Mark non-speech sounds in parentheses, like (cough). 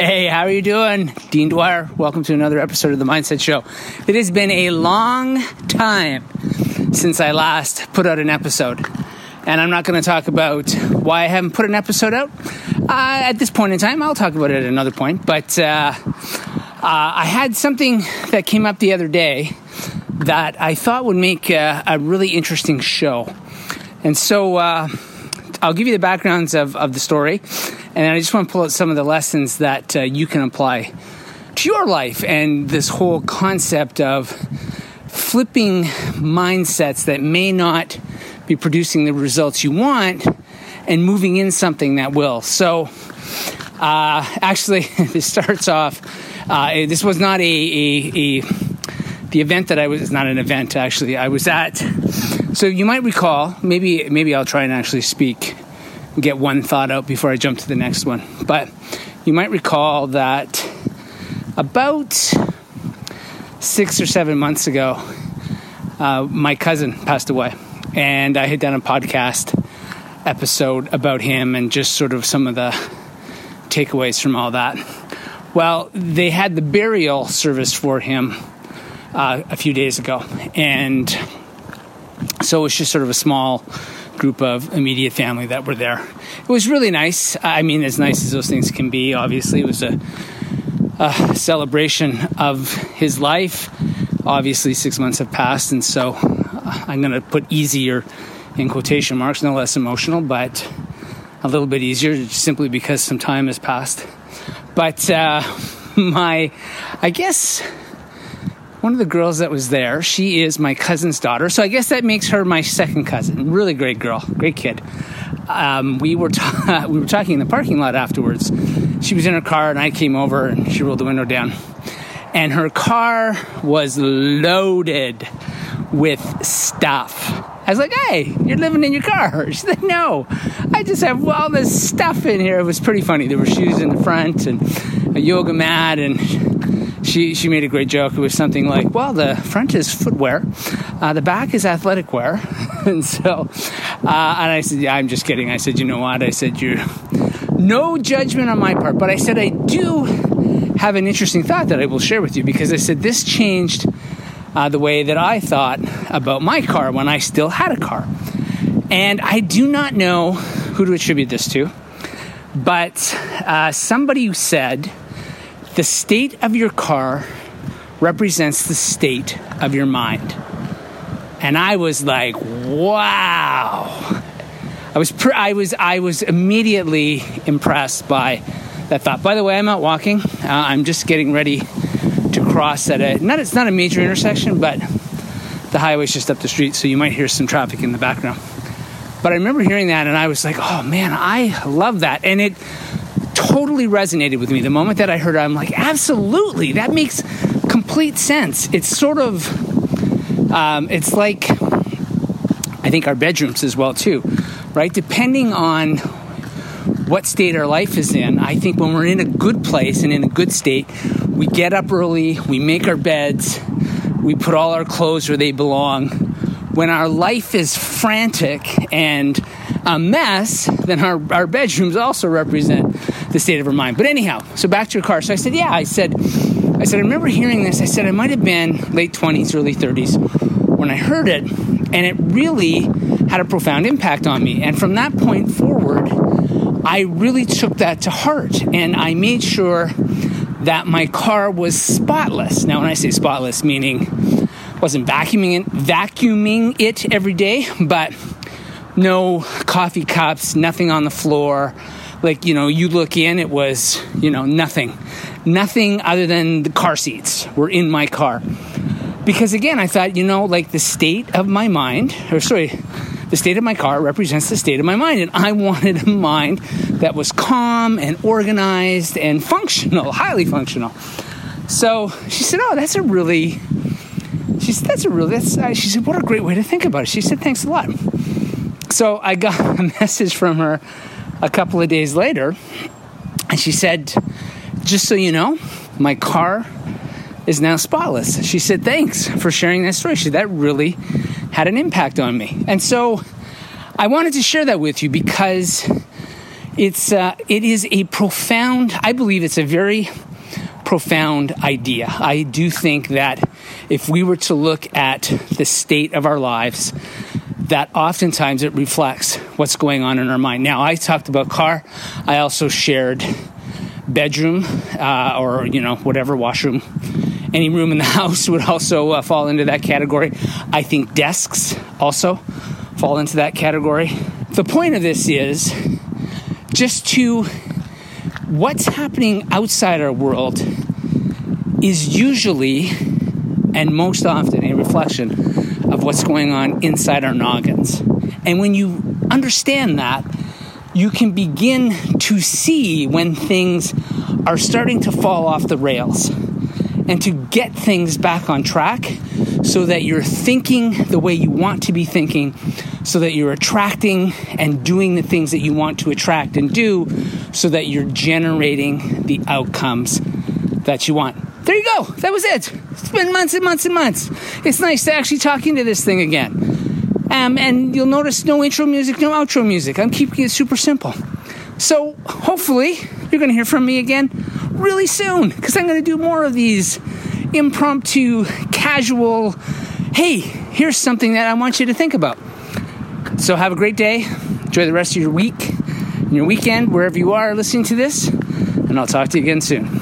Hey, how are you doing? Dean Dwyer. Welcome to another episode of the Mindset Show. It has been a long time since I last put out an episode. And I'm not going to talk about why I haven't put an episode out. Uh, at this point in time, I'll talk about it at another point. But uh, uh, I had something that came up the other day that I thought would make a, a really interesting show. And so uh, I'll give you the backgrounds of, of the story, and I just want to pull out some of the lessons that uh, you can apply to your life and this whole concept of flipping mindsets that may not be producing the results you want and moving in something that will. So, uh, actually, (laughs) this starts off. Uh, this was not a, a, a the event that I was not an event actually. I was at. So you might recall. Maybe maybe I'll try and actually speak, get one thought out before I jump to the next one. But you might recall that about six or seven months ago, uh, my cousin passed away, and I had done a podcast episode about him and just sort of some of the takeaways from all that. Well, they had the burial service for him uh, a few days ago, and so it was just sort of a small group of immediate family that were there. It was really nice. I mean, as nice as those things can be. Obviously, it was a, a celebration of his life. Obviously, six months have passed, and so uh, I'm going to put easier in quotation marks, no less emotional, but a little bit easier simply because some time has passed. But uh, (laughs) my, I guess one of the girls that was there, she is my cousin's daughter. So I guess that makes her my second cousin. Really great girl, great kid. Um, we were ta- (laughs) we were talking in the parking lot afterwards. She was in her car, and I came over, and she rolled the window down, and her car was loaded with stuff. I was like, "Hey, you're living in your car?" (laughs) She's like, "No, I just have all this stuff in here." It was pretty funny. There were shoes in the front and a yoga mat and she she made a great joke. It was something like, "Well, the front is footwear, uh, the back is athletic wear," (laughs) and so, uh, and I said, "Yeah, I'm just kidding." I said, "You know what?" I said, "You, no judgment on my part," but I said I do have an interesting thought that I will share with you because I said this changed uh, the way that I thought about my car when I still had a car, and I do not know who to attribute this to, but uh, somebody said the state of your car represents the state of your mind. And I was like, wow. I was pr- I was I was immediately impressed by that thought. By the way, I'm out walking. Uh, I'm just getting ready to cross at a not it's not a major intersection, but the highway's just up the street, so you might hear some traffic in the background. But I remember hearing that and I was like, "Oh man, I love that." And it totally resonated with me. The moment that I heard it, I'm like, absolutely, that makes complete sense. It's sort of, um, it's like, I think our bedrooms as well too, right? Depending on what state our life is in, I think when we're in a good place and in a good state, we get up early, we make our beds, we put all our clothes where they belong. When our life is frantic and a mess, then our, our bedrooms also represent the state of her mind. But anyhow, so back to her car. So I said, yeah, I said, I said, I remember hearing this. I said, I might have been late 20s, early 30s when I heard it, and it really had a profound impact on me. And from that point forward, I really took that to heart and I made sure that my car was spotless. Now, when I say spotless, meaning wasn't vacuuming it, vacuuming it every day, but no coffee cups, nothing on the floor, like you know you look in it was you know nothing. Nothing other than the car seats were in my car. Because again i thought you know like the state of my mind or sorry the state of my car represents the state of my mind. And i (laughs) wanted a mind that was calm and organized and functional (laughs) highly functional. So she said oh that's a really she said that's a really that's uh, she said what a great way to think about it. She said thanks a lot. So i got (laughs) a message from her a couple of days later, and she said, Just so you know, my car is now spotless. She said, Thanks for sharing that story. She said, That really had an impact on me. And so I wanted to share that with you because It's uh, it is a profound. I believe it's a very profound idea. I do think that if we were to look at the state of our lives, that oftentimes it reflects what's going on in our mind. Now, I talked about car. I also shared bedroom uh, or you know whatever washroom any room in the (laughs) house would also uh, fall into that category i think desks also fall into that category the point of this is just to what's happening outside our world is usually and most often a reflection of what's going on inside our noggins and when you understand that you can begin to see when things are starting to fall off the rails and to get things back on track so that you're thinking the way you want to be thinking, so that you're attracting and doing the things that you want to attract and do, so that you're generating the outcomes that you want. There you go. That was it. It's been months and months and months. It's nice to actually talk into this thing again. Um, and you'll notice no intro music, no outro music. I'm keeping it super simple. So hopefully you're going to hear from me again really soon because I'm going to do more of these impromptu, casual, hey, here's something that I want you to think about. So have a great day. Enjoy the rest of your week and your weekend, wherever you are listening to this. And I'll talk to you again soon.